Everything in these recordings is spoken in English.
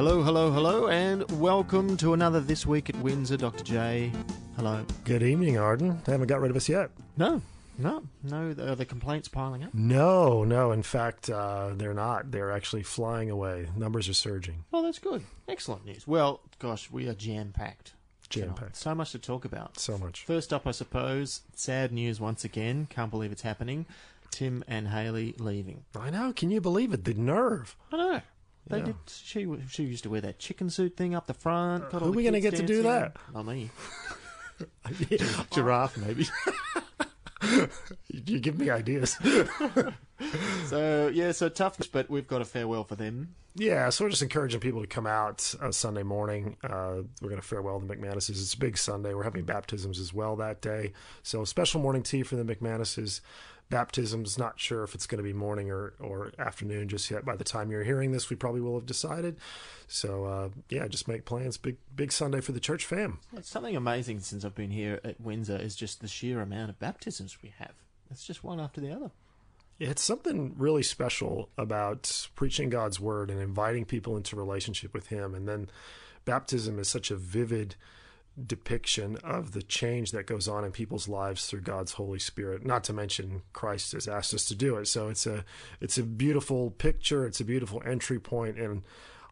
Hello, hello, hello, and welcome to another This Week at Windsor. Dr. J, hello. Good evening, Ardin. They haven't got rid of us yet. No, no, no. Are the complaints piling up? No, no. In fact, uh, they're not. They're actually flying away. Numbers are surging. Oh, that's good. Excellent news. Well, gosh, we are jam packed. Jam packed. So much to talk about. So much. First up, I suppose, sad news once again. Can't believe it's happening. Tim and Hayley leaving. I know. Can you believe it? The nerve. I know. They Yeah. did. She she used to wear that chicken suit thing up the front. all Who the we gonna get to do that? Not me. Giraffe, maybe. you give me ideas. So yeah, so tough, but we've got a farewell for them. yeah, so we're just encouraging people to come out uh, Sunday morning. Uh, we're going to farewell the McManuses. It's a big Sunday. We're having baptisms as well that day. So special morning tea for the McManuses. Baptisms, not sure if it's going to be morning or, or afternoon just yet. By the time you're hearing this, we probably will have decided. So uh, yeah, just make plans. Big big Sunday for the church fam. It's something amazing since I've been here at Windsor is just the sheer amount of baptisms we have. It's just one after the other. It's something really special about preaching God's word and inviting people into relationship with Him. And then baptism is such a vivid depiction of the change that goes on in people's lives through God's Holy Spirit. Not to mention Christ has asked us to do it. So it's a it's a beautiful picture. It's a beautiful entry point, and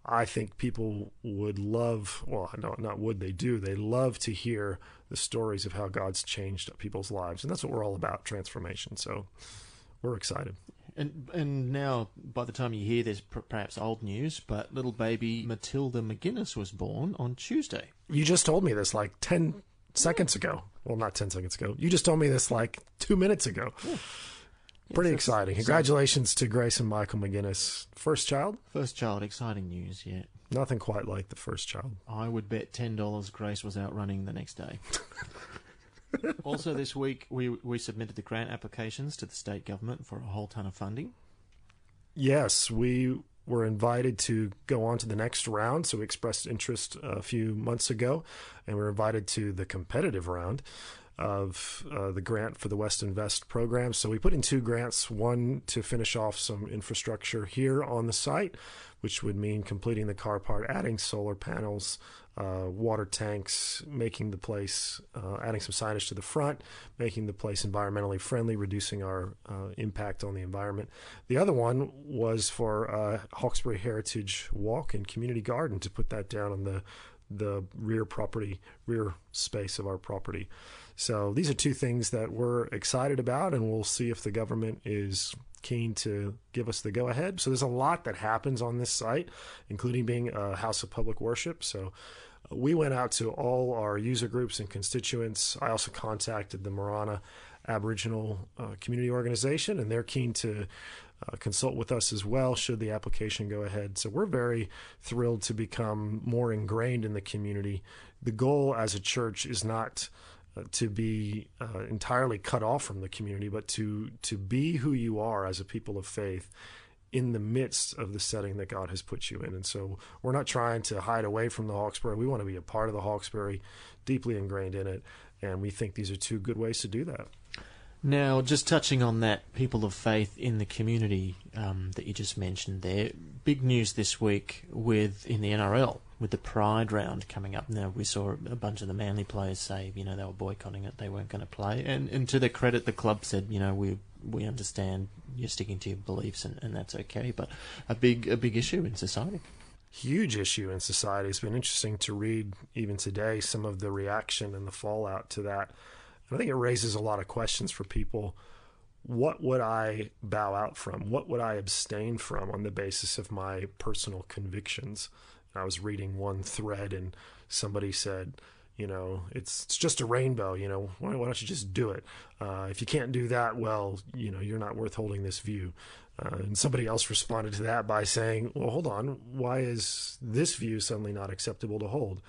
I think people would love. Well, no, not would they do. They love to hear the stories of how God's changed people's lives, and that's what we're all about: transformation. So we're excited. And and now, by the time you hear this, perhaps old news, but little baby Matilda McGuinness was born on Tuesday. You just told me this like 10 seconds ago. Well, not 10 seconds ago. You just told me this like two minutes ago. Pretty Yes, exciting. Congratulations to Grace and Michael McGuinness. First child? First child, exciting news. Yeah, Nothing quite like the first child. I would bet ten dollars Grace was out running the next day. also, this week we we submitted the grant applications to the state government for a whole ton of funding. Yes, we were invited to go on to the next round. So we expressed interest a few months ago, and we were invited to the competitive round of uh, the grant for the WestInvest program. So we put in two grants one to finish off some infrastructure here on the site, which would mean completing the car part, adding solar panels. Uh, water tanks, making the place, uh, adding some signage to the front, making the place environmentally friendly, reducing our uh, impact on the environment. The other one was for uh, Hawkesbury Heritage Walk and Community Garden to put that down on the the rear property, rear space of our property. So these are two things that we're excited about, and we'll see if the government is keen to give us the go ahead. So there's a lot that happens on this site, including being a house of public worship. So uh, we went out to all our user groups and constituents. I also contacted the Merana Aboriginal uh, Community Organization, and they're keen to uh, consult with us as well should the application go ahead. So we're very thrilled to become more ingrained in the community. The goal as a church is not to be uh, entirely cut off from the community, but to to be who you are as a people of faith in the midst of the setting that God has put you in. And so we're not trying to hide away from the Hawkesbury. We want to be a part of the Hawkesbury, deeply ingrained in it. And we think these are two good ways to do that. Now, just touching on that, people of faith in the community um, that you just mentioned there. Big news this week with in the NRL with the Pride round coming up. Now we saw a bunch of the Manly players say, you know, they were boycotting it, they weren't going to play. And and to their credit, the club said, you know, we we understand you're sticking to your beliefs, and, and that's okay. But a big a big issue in society. Huge issue in society. It's been interesting to read even today some of the reaction and the fallout to that. And I think it raises a lot of questions for people. What would I bow out from? What would I abstain from on the basis of my personal convictions? I was reading one thread and somebody said, you know, it's it's just a rainbow. You know, why, why don't you just do it? Uh, if you can't do that, well, you know, you're not worth holding this view. Uh, and somebody else responded to that by saying, well, hold on, why is this view suddenly not acceptable to hold?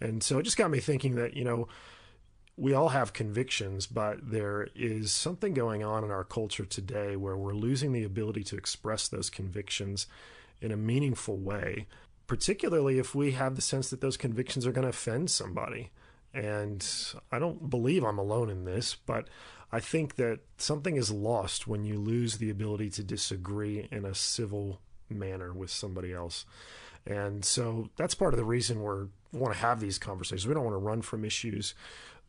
And so it just got me thinking that, you know, we all have convictions, but there is something going on in our culture today where we're losing the ability to express those convictions in a meaningful way, particularly if we have the sense that those convictions are going to offend somebody. And I don't believe I'm alone in this, but I think that something is lost when you lose the ability to disagree in a civil manner with somebody else. And so that's part of the reason we're we want to have these conversations. We don't want to run from issues.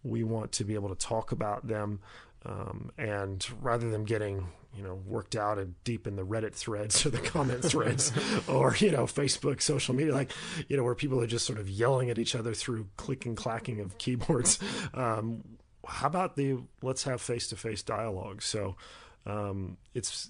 We want to be able to talk about them, um, and rather than getting you know worked out and deep in the Reddit threads or the comment threads or you know Facebook, social media, like you know where people are just sort of yelling at each other through clicking, clacking of keyboards. Um, how about the let's have face to face dialogue? So um, it's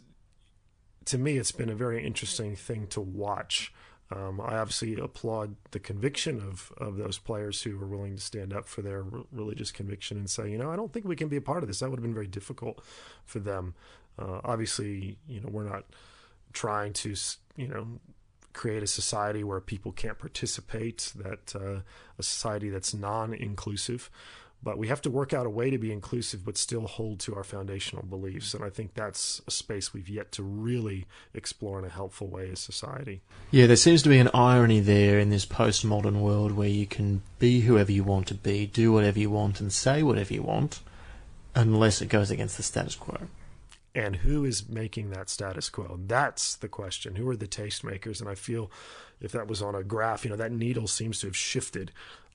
to me, it's been a very interesting thing to watch um, I obviously applaud the conviction of, of those players who were willing to stand up for their re- religious conviction and say, you know, I don't think we can be a part of this. That would have been very difficult for them. Uh, obviously, you know, we're not trying to, you know, create a society where people can't participate, that uh, a society that's non inclusive but we have to work out a way to be inclusive but still hold to our foundational beliefs. And i think that's a space we've yet to really explore in a helpful way as society. Yeah there seems to be an irony there in this postmodern world where you can be whoever you want to be do whatever you want and say whatever you want unless it goes against the status quo. And who is making that status quo? That's the question. Who are the tastemakers? And i feel if that was on a graph you know that needle seems to have shifted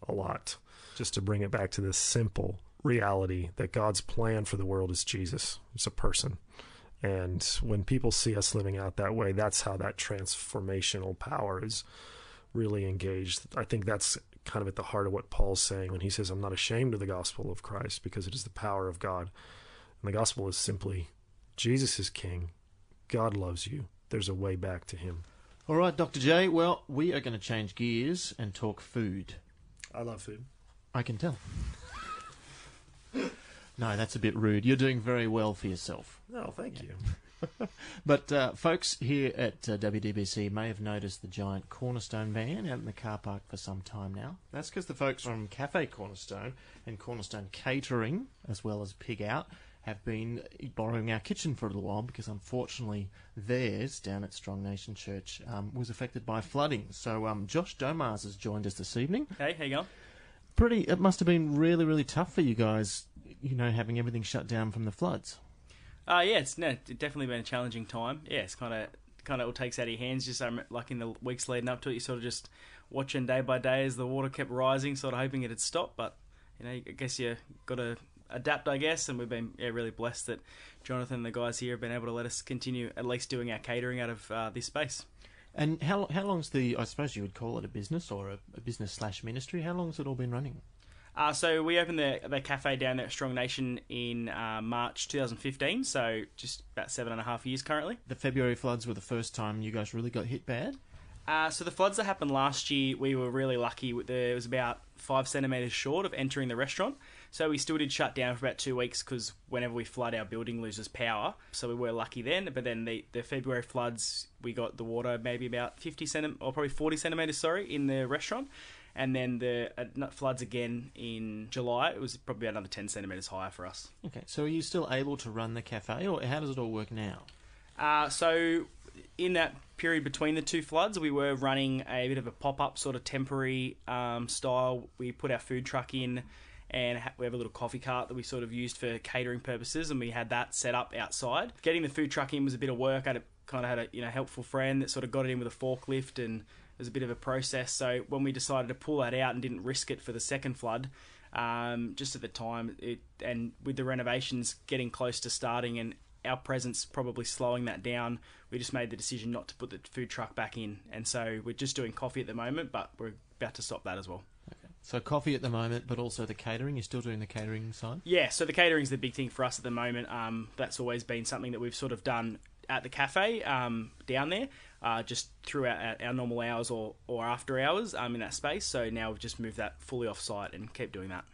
a lot just to bring it back to this simple reality that God's plan for the world is Jesus. It's a person. And when people see us living out that way, that's how that transformational power is really engaged. I think that's kind of at the heart of what Paul's saying when he says, I'm not ashamed of the gospel of Christ because it is the power of God. And the gospel is simply Jesus is king. God loves you. There's a way back to him. All right, Dr. J. Well, we are going to change gears and talk food. I love food. I can tell. no, that's a bit rude. You're doing very well for yourself. No, thank you. but uh, folks here at uh, WDBC may have noticed the giant Cornerstone van out in the car park for some time now. That's because the folks from Cafe Cornerstone and Cornerstone Catering, as well as Pig Out, have been borrowing our kitchen for a little while because unfortunately theirs down at Strong Nation Church um, was affected by flooding. So um, Josh Domars has joined us this evening. Hey, how you going? Pretty. It must have been really, really tough for you guys. You know, having everything shut down from the floods. Uh, yeah, it's no, definitely been a challenging time. Yeah, it's kind of kind of all takes out of your hands. Just um, like in the weeks leading up to it, you sort of just watching day by day as the water kept rising, sort of hoping it'd stop. But you know, I guess you got to adapt, I guess. And we've been yeah, really blessed that Jonathan and the guys here have been able to let us continue at least doing our catering out of uh, this space. And how how long's the? I suppose you would call it a business or a, a business slash ministry. How long's it all been running? Uh, so we opened the the cafe down there at Strong Nation in uh, March 2015. So just about seven and a half years currently. The February floods were the first time you guys really got hit bad. Uh, so the floods that happened last year, we were really lucky. There was about five centimeters short of entering the restaurant. So we still did shut down for about two weeks because whenever we flood, our building loses power. So we were lucky then. But then the, the February floods, we got the water maybe about 50 centimeters, or probably 40 centimeters, sorry, in the restaurant. And then the uh, floods again in July. It was probably another 10 centimeters higher for us. Okay, so are you still able to run the cafe, or how does it all work now? Uh, so in that period between the two floods, we were running a bit of a pop up sort of temporary um, style. We put our food truck in and we have a little coffee cart that we sort of used for catering purposes, and we had that set up outside. Getting the food truck in was a bit of work. I kind of had a you know helpful friend that sort of got it in with a forklift, and it was a bit of a process. So when we decided to pull that out and didn't risk it for the second flood, um, just at the time, it and with the renovations getting close to starting and our presence probably slowing that down, we just made the decision not to put the food truck back in, and so we're just doing coffee at the moment, but we're about to stop that as well. So coffee at the moment, but also the catering. You're still doing the catering side. Yeah, so the catering is the big thing for us at the moment. Um, that's always been something that we've sort of done at the cafe um, down there, uh, just throughout our, our, normal hours or, or after hours um, in that space. So now we've just moved that fully off site and keep doing that.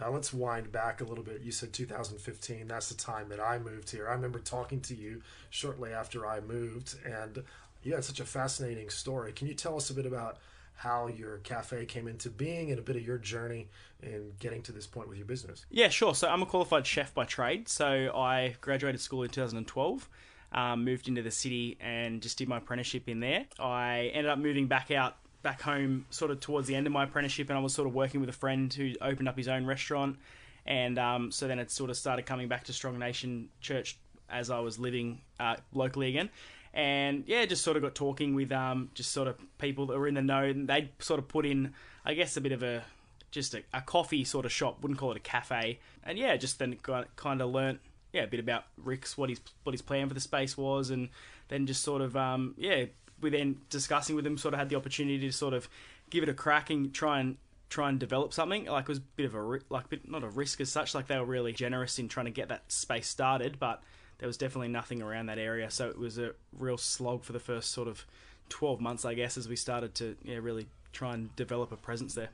Now let's wind back a little bit. You said 2015. That's the time that I moved here. I remember talking to you shortly after I moved, and you had such a fascinating story. Can you tell us a bit about how your cafe came into being and a bit of your journey in getting to this point with your business. Yeah, sure. So I'm a qualified chef by trade. So I graduated school in 2012. Um, moved into the city and just did my apprenticeship in there. I ended up moving back out back home sort of towards the end of my apprenticeship and I was sort of working with a friend who opened up his own restaurant. And um, so then it sort of started coming back to Strong Nation Church as I was living uh, locally again. And yeah, just sort of got talking with um, just sort of people that were in the know, and they'd sort of put in, I guess, a bit of a just a, a coffee sort of shop, wouldn't call it a cafe, and yeah, just then kind of learnt yeah a bit about Rick's what his what his plan for the space was, and then just sort of um, yeah, we then discussing with them, sort of had the opportunity to sort of give it a crack and try and try and develop something. Like it was a bit of a like bit, not a risk as such. Like they were really generous in trying to get that space started, but there was definitely nothing around that area. So it was a real slog for the first sort of twelve months, I guess, as we started to yeah really try and develop a presence there.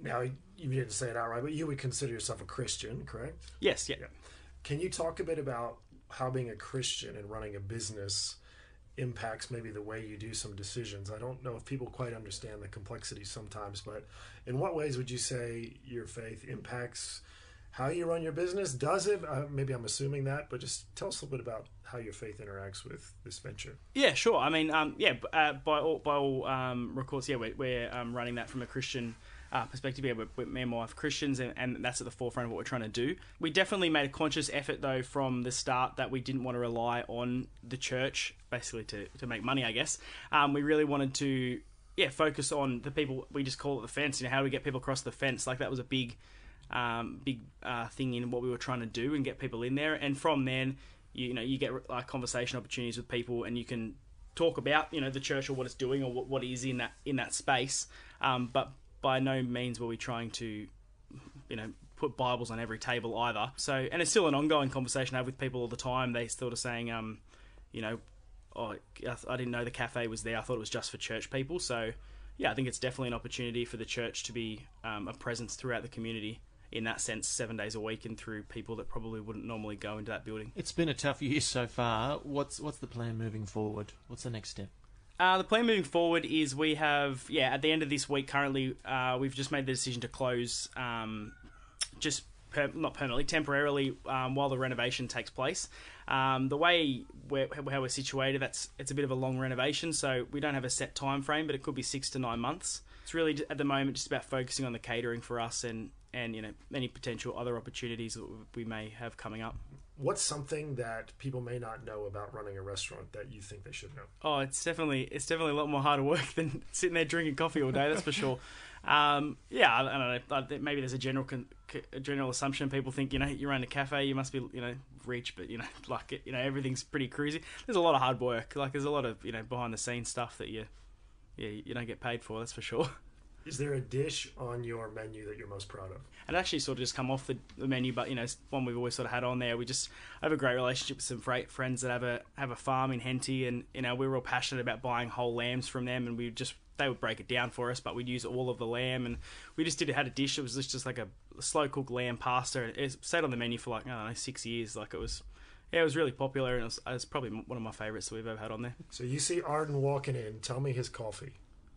Now you didn't say it outright, but you would consider yourself a Christian, correct? Yes. Yeah. yeah. Can you talk a bit about how being a Christian and running a business? Impacts maybe the way you do some decisions. I don't know if people quite understand the complexity sometimes, but in what ways would you say your faith impacts how you run your business? Does it? Uh, maybe I'm assuming that, but just tell us a little bit about how your faith interacts with this venture. Yeah, sure. I mean, um, yeah, uh, by all by all um, records, yeah, we're, we're um, running that from a Christian uh, perspective. Yeah, we're, we're, me and my wife Christians, and, and, that's at the forefront of what we're trying to do. We definitely made a conscious effort, though, from the start that we didn't want to rely on the church, basically to, to make money, I guess. Um, we really wanted to, yeah, focus on the people, we just call it the fence, you know, how do we get people across the fence? Like, that was a big, um, big uh, thing in what we were trying to do and get people in there. And from then, you, you know, you get like conversation opportunities with people and you can talk about you know the church or what it's doing or what, what is in that in that space um, but by no means were we trying to, you know, put Bibles on every table either. So, and it's still an ongoing conversation I have with people all the time. They sort of saying, um, you know, oh, I didn't know the cafe was there. I thought it was just for church people. So, yeah, I think it's definitely an opportunity for the church to be um, a presence throughout the community in that sense, seven days a week, and through people that probably wouldn't normally go into that building. It's been a tough year so far. What's what's the plan moving forward? What's the next step? Uh, the plan moving forward is we have, yeah, at the end of this week, currently, uh, we've just made the decision to close um, just per, not permanently, temporarily um, while the renovation takes place. Um, the way we're, how we're situated, that's it's a bit of a long renovation, so we don't have a set time frame, but it could be six to nine months. It's really at the moment just about focusing on the catering for us and and you know any potential other opportunities that we may have coming up what's something that people may not know about running a restaurant that you think they should know? Oh, it's definitely it's definitely a lot more harder work than sitting there drinking coffee all day. That's for sure. Um, yeah, I, I, don't know. Maybe there's a general con- a general assumption. People think you know you run a cafe, you must be you know rich, but you know like you know everything's pretty cruisy. There's a lot of hard work. Like there's a lot of you know behind the scenes stuff that you yeah you don't get paid for. That's for sure. Is there a dish on your menu that you're most proud of? And actually sort of just come off the, the menu, but you know, one we've always sort of had on there. We just have a great relationship with some friends that have a have a farm in Henty, and you know, we're real passionate about buying whole lambs from them, and we just they would break it down for us, but we'd use all of the lamb, and we just did had a dish. It was just, like a slow cooked lamb pasta. and It stayed on the menu for like I don't know six years. Like it was yeah, it was really popular, and it was, it probably one of my favorites that we've ever had on there. So you see Ardin walking in. Tell me his coffee.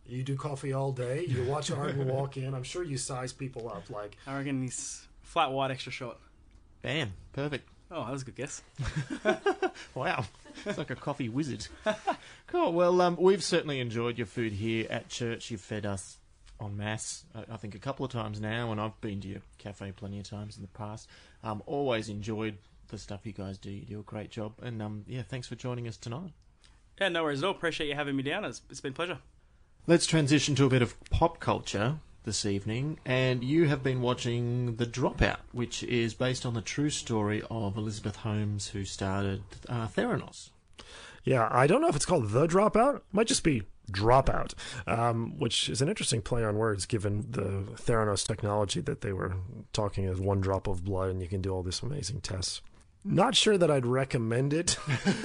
You do coffee all day. You watch Ardin walk in. I'm sure you size people up. Like I reckon he's flat white extra shot. Bam, perfect. Oh, that was a good guess. wow, it's like a coffee wizard. cool. Well, um, we've certainly enjoyed your food here at church. You've fed us en masse, I think, a couple of times now, and I've been to your cafe plenty of times in the past. Um, always enjoyed the stuff you guys do. You do a great job, and um, yeah, thanks for joining us tonight. Yeah, no worries at all. Appreciate you having me down. It's, it's been a pleasure. Let's transition to a bit of pop culture this evening, and you have been watching The Dropout, which is based on the true story of Elizabeth Holmes, who started uh, Theranos. Yeah, I don't know if it's called The Dropout. It might just be Dropout, um, which is an interesting play on words given the Theranos technology that they were talking as one drop of blood, and you can do all these amazing tests. Not sure that I'd recommend it.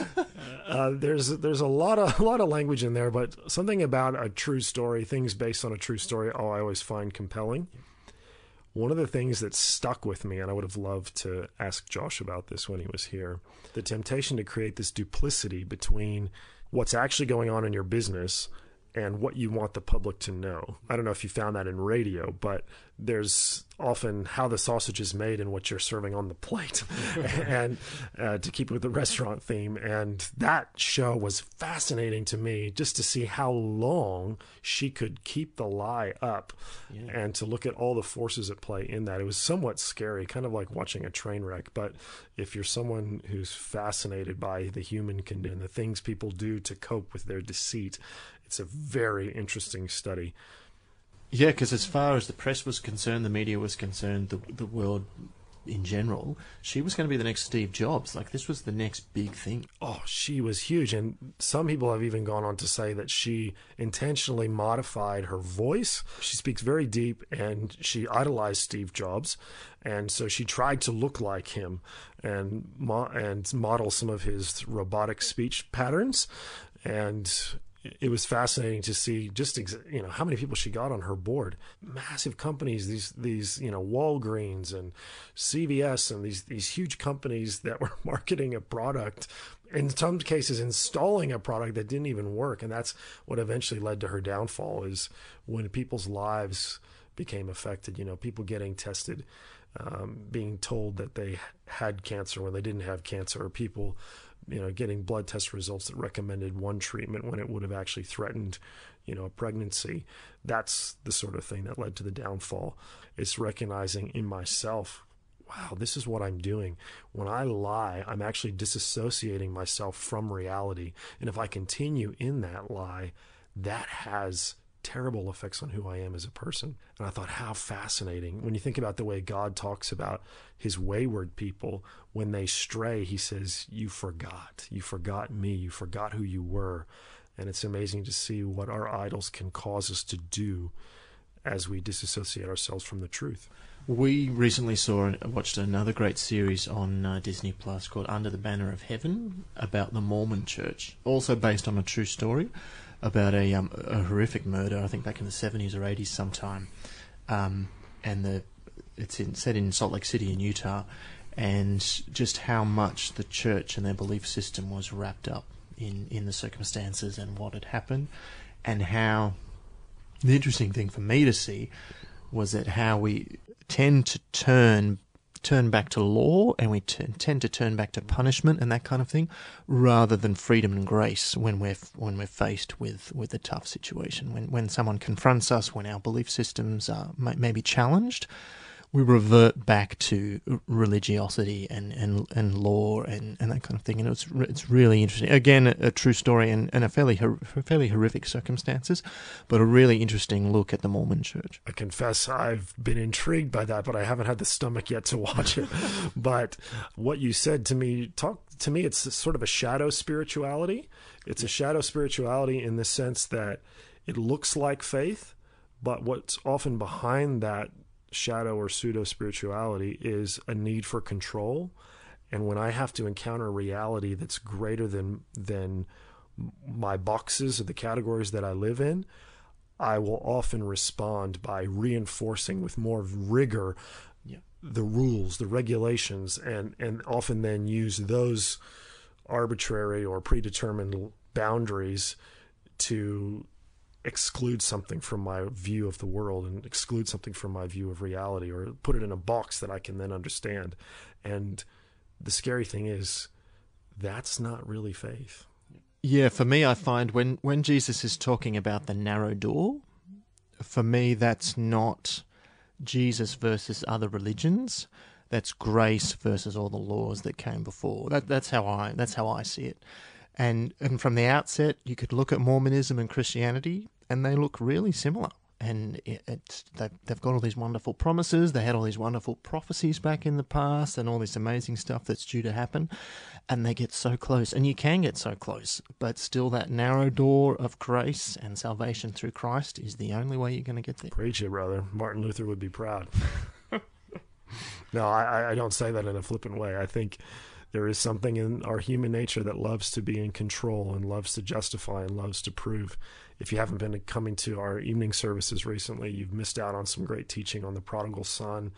uh, there's there's a lot of a lot of language in there, but something about a true story, things based on a true story, oh, I always find compelling. One of the things that stuck with me, and I would have loved to ask Josh about this when he was here, the temptation to create this duplicity between what's actually going on in your business and what you want the public to know. I don't know if you found that in radio, but there's often how the sausage is made and what you're serving on the plate, and uh, to keep with the restaurant theme. And that show was fascinating to me just to see how long she could keep the lie up yeah. and to look at all the forces at play in that. It was somewhat scary, kind of like watching a train wreck. But if you're someone who's fascinated by the human condition, the things people do to cope with their deceit, it's a very interesting study. Yeah, because as far as the press was concerned, the media was concerned, the the world in general, she was going to be the next Steve Jobs. Like this was the next big thing. Oh, she was huge, and some people have even gone on to say that she intentionally modified her voice. She speaks very deep, and she idolized Steve Jobs, and so she tried to look like him and mo- and model some of his robotic speech patterns, and it was fascinating to see just you know how many people she got on her board. Massive companies these these you know Walgreens and CVS and these these huge companies that were marketing a product in some cases installing a product that didn't even work. And that's what eventually led to her downfall is when people's lives became affected you know people getting tested um, being told that they had cancer when they didn't have cancer or people you know, getting blood test results that recommended one treatment when it would have actually threatened, you know, a pregnancy. That's the sort of thing that led to the downfall. It's recognizing in myself, wow, this is what I'm doing. When I lie, I'm actually disassociating myself from reality. And if I continue in that lie, that has terrible effects on who I am as a person. And I thought, how fascinating. When you think about the way God talks about his wayward people, when they stray, he says, You forgot. You forgot me. You forgot who you were. And it's amazing to see what our idols can cause us to do as we disassociate ourselves from the truth. We recently saw watched another great series on uh, Disney Plus called Under the Banner of Heaven about the Mormon Church, also based on a true story about a, um, a horrific murder. I think back in the seventies or eighties sometime, um, and the it's in, set in Salt Lake City in Utah, and just how much the church and their belief system was wrapped up in in the circumstances and what had happened, and how the interesting thing for me to see was that how we tend to turn turn back to law and we t- tend to turn back to punishment and that kind of thing, rather than freedom and grace when we're when we're faced with, with a tough situation. When when someone confronts us, when our belief systems are may, may be challenged, we revert back to religiosity and, and, and law and, and that kind of thing. And it's it's really interesting. Again, a, a true story and, and a fairly fairly horrific circumstances, but a really interesting look at the Mormon Church. I confess I've been intrigued by that, but I haven't had the stomach yet to watch it. but what you said to me, talk to me, it's sort of a shadow spirituality. It's a shadow spirituality in the sense that it looks like faith, but what's often behind that shadow or pseudo spirituality is a need for control. And when I have to encounter reality that's greater than than my boxes or the categories that I live in, I will often respond by reinforcing with more rigor yeah. the rules, the regulations, and and often then use those arbitrary or predetermined boundaries to exclude something from my view of the world and exclude something from my view of reality or put it in a box that I can then understand. And the scary thing is that's not really faith. Yeah, for me I find when when Jesus is talking about the narrow door, for me that's not Jesus versus other religions. That's grace versus all the laws that came before. That, that's how I that's how I see it. And and from the outset, you could look at Mormonism and Christianity, and they look really similar. And it, it's they've, they've got all these wonderful promises. They had all these wonderful prophecies back in the past, and all this amazing stuff that's due to happen. And they get so close, and you can get so close, but still, that narrow door of grace and salvation through Christ is the only way you're going to get there. Preach it, brother. Martin Luther would be proud. no, I, I don't say that in a flippant way. I think there is something in our human nature that loves to be in control and loves to justify and loves to prove. If you haven't been coming to our evening services recently, you've missed out on some great teaching on the prodigal son,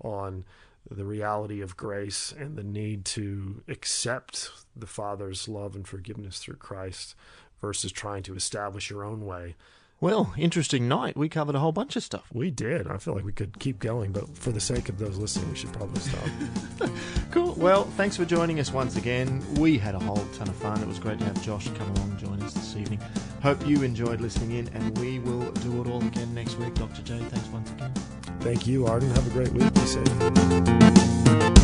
on the reality of grace and the need to accept the Father's love and forgiveness through Christ versus trying to establish your own way. Well, interesting night. We covered a whole bunch of stuff. We did. I feel like we could keep going, but for the sake of those listening, we should probably stop. Cool. Well, thanks for joining us once again. We had a whole ton of fun. It was great to have Josh come along and join us this evening. Hope you enjoyed listening in, and we will do it all again next week. Dr. J, thanks once again. Thank you, Ardin. Have a great week. Be safe.